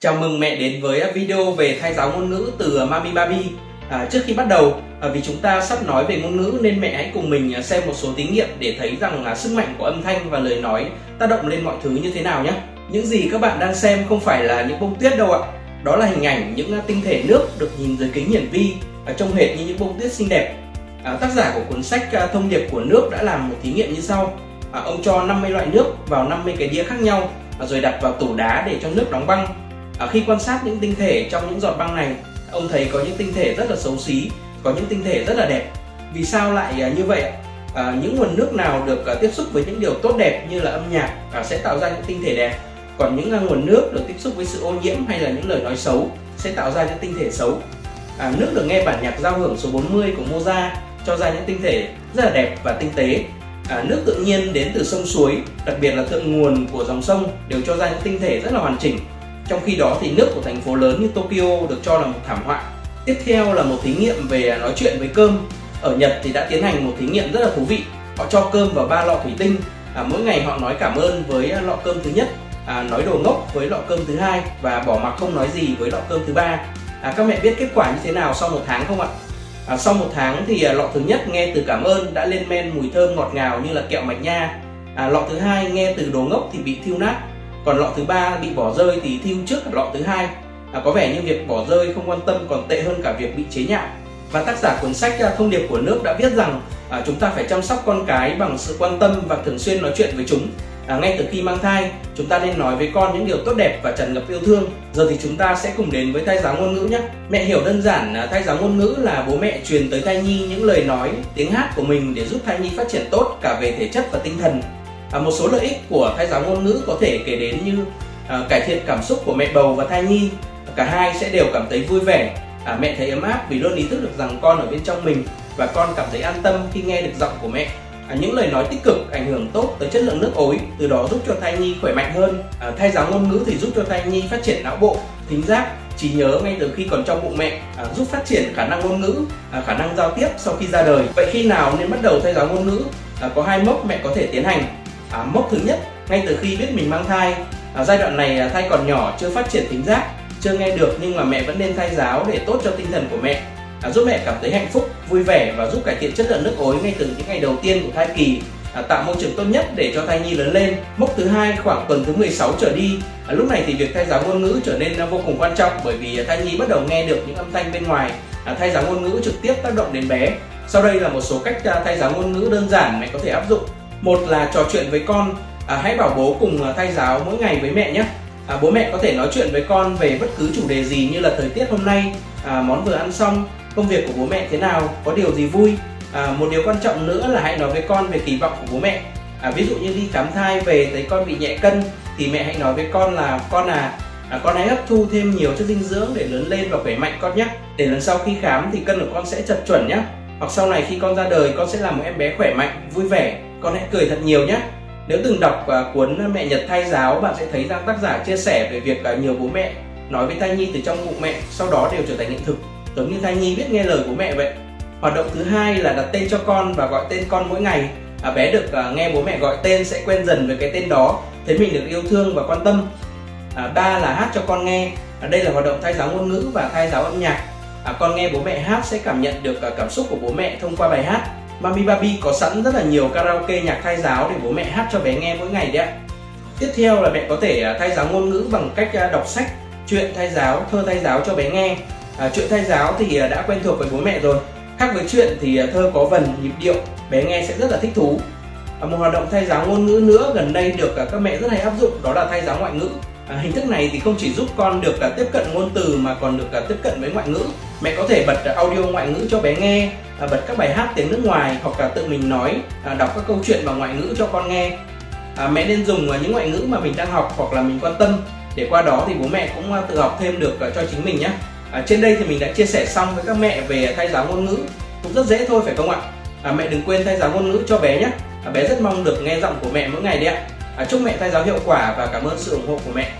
Chào mừng mẹ đến với video về thay giáo ngôn ngữ từ Mami Baby. À, trước khi bắt đầu, à, vì chúng ta sắp nói về ngôn ngữ nên mẹ hãy cùng mình à, xem một số thí nghiệm để thấy rằng à, sức mạnh của âm thanh và lời nói tác động lên mọi thứ như thế nào nhé. Những gì các bạn đang xem không phải là những bông tuyết đâu ạ. Đó là hình ảnh những à, tinh thể nước được nhìn dưới kính hiển vi à, trông hệt như những bông tuyết xinh đẹp. À, tác giả của cuốn sách à, Thông điệp của nước đã làm một thí nghiệm như sau. À, ông cho 50 loại nước vào 50 cái đĩa khác nhau à, rồi đặt vào tủ đá để cho nước đóng băng à, khi quan sát những tinh thể trong những giọt băng này ông thấy có những tinh thể rất là xấu xí có những tinh thể rất là đẹp. Vì sao lại à, như vậy à, những nguồn nước nào được à, tiếp xúc với những điều tốt đẹp như là âm nhạc à, sẽ tạo ra những tinh thể đẹp. Còn những à, nguồn nước được tiếp xúc với sự ô nhiễm hay là những lời nói xấu sẽ tạo ra những tinh thể xấu. À, nước được nghe bản nhạc giao hưởng số 40 của Mozart cho ra những tinh thể rất là đẹp và tinh tế. À, nước tự nhiên đến từ sông suối đặc biệt là thượng nguồn của dòng sông đều cho ra những tinh thể rất là hoàn chỉnh trong khi đó thì nước của thành phố lớn như Tokyo được cho là một thảm họa. Tiếp theo là một thí nghiệm về nói chuyện với cơm. Ở Nhật thì đã tiến hành một thí nghiệm rất là thú vị. Họ cho cơm vào ba lọ thủy tinh. À, mỗi ngày họ nói cảm ơn với lọ cơm thứ nhất, à, nói đồ ngốc với lọ cơm thứ hai và bỏ mặc không nói gì với lọ cơm thứ ba. À, các mẹ biết kết quả như thế nào sau một tháng không ạ? À, sau một tháng thì à, lọ thứ nhất nghe từ cảm ơn đã lên men mùi thơm ngọt ngào như là kẹo mạch nha. À, lọ thứ hai nghe từ đồ ngốc thì bị thiêu nát còn lọ thứ ba bị bỏ rơi thì thiêu trước lọ thứ hai. À, có vẻ như việc bỏ rơi không quan tâm còn tệ hơn cả việc bị chế nhạo. Và tác giả cuốn sách à, thông điệp của nước đã viết rằng à, chúng ta phải chăm sóc con cái bằng sự quan tâm và thường xuyên nói chuyện với chúng. À, ngay từ khi mang thai chúng ta nên nói với con những điều tốt đẹp và tràn ngập yêu thương. Giờ thì chúng ta sẽ cùng đến với thai giáo ngôn ngữ nhé. Mẹ hiểu đơn giản à, thai giáo ngôn ngữ là bố mẹ truyền tới thai nhi những lời nói tiếng hát của mình để giúp thai nhi phát triển tốt cả về thể chất và tinh thần à, một số lợi ích của thai giáo ngôn ngữ có thể kể đến như à, cải thiện cảm xúc của mẹ bầu và thai nhi. Cả hai sẽ đều cảm thấy vui vẻ. À, mẹ thấy ấm áp vì luôn ý thức được rằng con ở bên trong mình và con cảm thấy an tâm khi nghe được giọng của mẹ. À, những lời nói tích cực ảnh hưởng tốt tới chất lượng nước ối từ đó giúp cho thai nhi khỏe mạnh hơn. À, thai giáo ngôn ngữ thì giúp cho thai nhi phát triển não bộ thính giác trí nhớ ngay từ khi còn trong bụng mẹ à, giúp phát triển khả năng ngôn ngữ à, khả năng giao tiếp sau khi ra đời. Vậy khi nào nên bắt đầu thai giáo ngôn ngữ? À, có hai mốc mẹ có thể tiến hành à, mốc thứ nhất ngay từ khi biết mình mang thai. À, giai đoạn này à, thai còn nhỏ chưa phát triển tính giác chưa nghe được nhưng mà mẹ vẫn nên thay giáo để tốt cho tinh thần của mẹ. À, giúp mẹ cảm thấy hạnh phúc vui vẻ và giúp cải thiện chất lượng nước ối ngay từ những ngày đầu tiên của thai kỳ. À, tạo môi trường tốt nhất để cho thai nhi lớn lên. Mốc thứ hai khoảng tuần thứ 16 trở đi. À, lúc này thì việc thay giáo ngôn ngữ trở nên à, vô cùng quan trọng bởi vì à, thai nhi bắt đầu nghe được những âm thanh bên ngoài. À, thay giáo ngôn ngữ trực tiếp tác động đến bé. Sau đây là một số cách à, thay giáo ngôn ngữ đơn giản mẹ có thể áp dụng một là trò chuyện với con. À, hãy bảo bố cùng à, thay giáo mỗi ngày với mẹ nhé. À, bố mẹ có thể nói chuyện với con về bất cứ chủ đề gì như là thời tiết hôm nay à, món vừa ăn xong công việc của bố mẹ thế nào có điều gì vui. À, một điều quan trọng nữa là hãy nói với con về kỳ vọng của bố mẹ. À, ví dụ như đi khám thai về thấy con bị nhẹ cân thì mẹ hãy nói với con là con à, à con hãy hấp thu thêm nhiều chất dinh dưỡng để lớn lên và khỏe mạnh con nhé. Để lần sau khi khám thì cân của con sẽ chật chuẩn nhé hoặc sau này khi con ra đời con sẽ là một em bé khỏe mạnh vui vẻ. Con hãy cười thật nhiều nhé. Nếu từng đọc uh, cuốn mẹ nhật thai giáo bạn sẽ thấy rằng tác giả chia sẻ về việc uh, nhiều bố mẹ nói với thai nhi từ trong bụng mẹ sau đó đều trở thành hiện thực. Giống như thai nhi biết nghe lời của mẹ vậy. Hoạt động thứ hai là đặt tên cho con và gọi tên con mỗi ngày. À, bé được à, nghe bố mẹ gọi tên sẽ quen dần với cái tên đó. Thấy mình được yêu thương và quan tâm. À, ba là hát cho con nghe. À, đây là hoạt động thai giáo ngôn ngữ và thai giáo âm nhạc à, con nghe bố mẹ hát sẽ cảm nhận được à, cảm xúc của bố mẹ thông qua bài hát Mami Baby có sẵn rất là nhiều karaoke nhạc thai giáo để bố mẹ hát cho bé nghe mỗi ngày đấy ạ. Tiếp theo là mẹ có thể à, thay giáo ngôn ngữ bằng cách à, đọc sách, truyện thai giáo, thơ thai giáo cho bé nghe. À, chuyện thai giáo thì à, đã quen thuộc với bố mẹ rồi. Khác với chuyện thì à, thơ có vần, nhịp điệu, bé nghe sẽ rất là thích thú. À, một hoạt động thay giáo ngôn ngữ nữa gần đây được à, các mẹ rất hay áp dụng đó là thay giáo ngoại ngữ. À, hình thức này thì không chỉ giúp con được à, tiếp cận ngôn từ mà còn được tiếp cận với ngoại ngữ. Mẹ có thể bật audio ngoại ngữ cho bé nghe à, bật các bài hát tiếng nước ngoài hoặc là tự mình nói à, đọc các câu chuyện bằng ngoại ngữ cho con nghe. À, mẹ nên dùng những ngoại ngữ mà mình đang học hoặc là mình quan tâm. Để qua đó thì bố mẹ cũng tự học thêm được cho chính mình nhé. Trên đây thì mình đã chia sẻ xong với các mẹ về thay giáo ngôn ngữ. Cũng rất dễ thôi phải không ạ? À, mẹ đừng quên thay giáo ngôn ngữ cho bé nhé. À, bé rất mong được nghe giọng của mẹ mỗi ngày đấy ạ. À, chúc mẹ thay giáo hiệu quả và cảm ơn sự ủng hộ của mẹ.